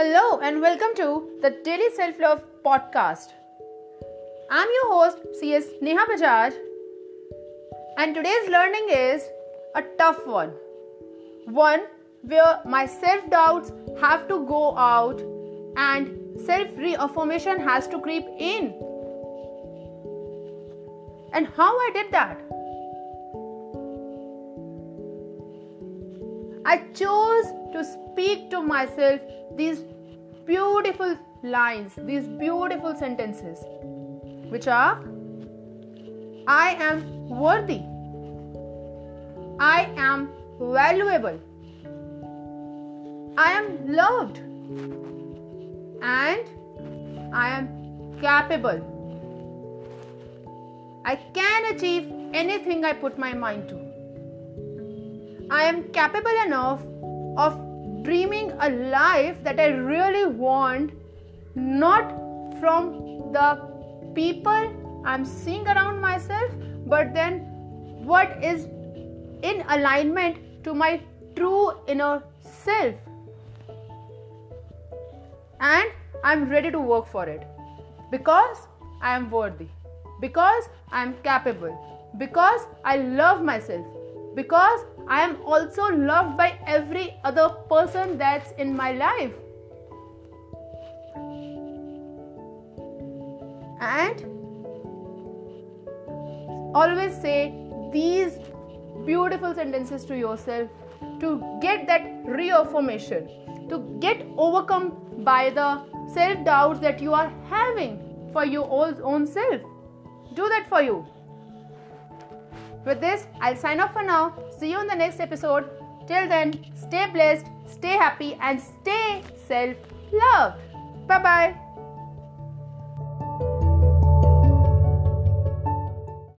Hello and welcome to the Daily Self Love Podcast. I'm your host CS Neha Bajaj and today's learning is a tough one. One where my self doubts have to go out and self reaffirmation has to creep in. And how I did that? I chose to speak to myself these beautiful lines, these beautiful sentences, which are I am worthy, I am valuable, I am loved, and I am capable. I can achieve anything I put my mind to. I am capable enough of dreaming a life that I really want, not from the people I'm seeing around myself, but then what is in alignment to my true inner self. And I'm ready to work for it. Because I am worthy, because I am capable, because I love myself because I am also loved by every other person that's in my life. And always say these beautiful sentences to yourself to get that reaffirmation, to get overcome by the self doubts that you are having for your own self. Do that for you. With this, I'll sign off for now. See you in the next episode. Till then, stay blessed, stay happy, and stay self loved. Bye bye.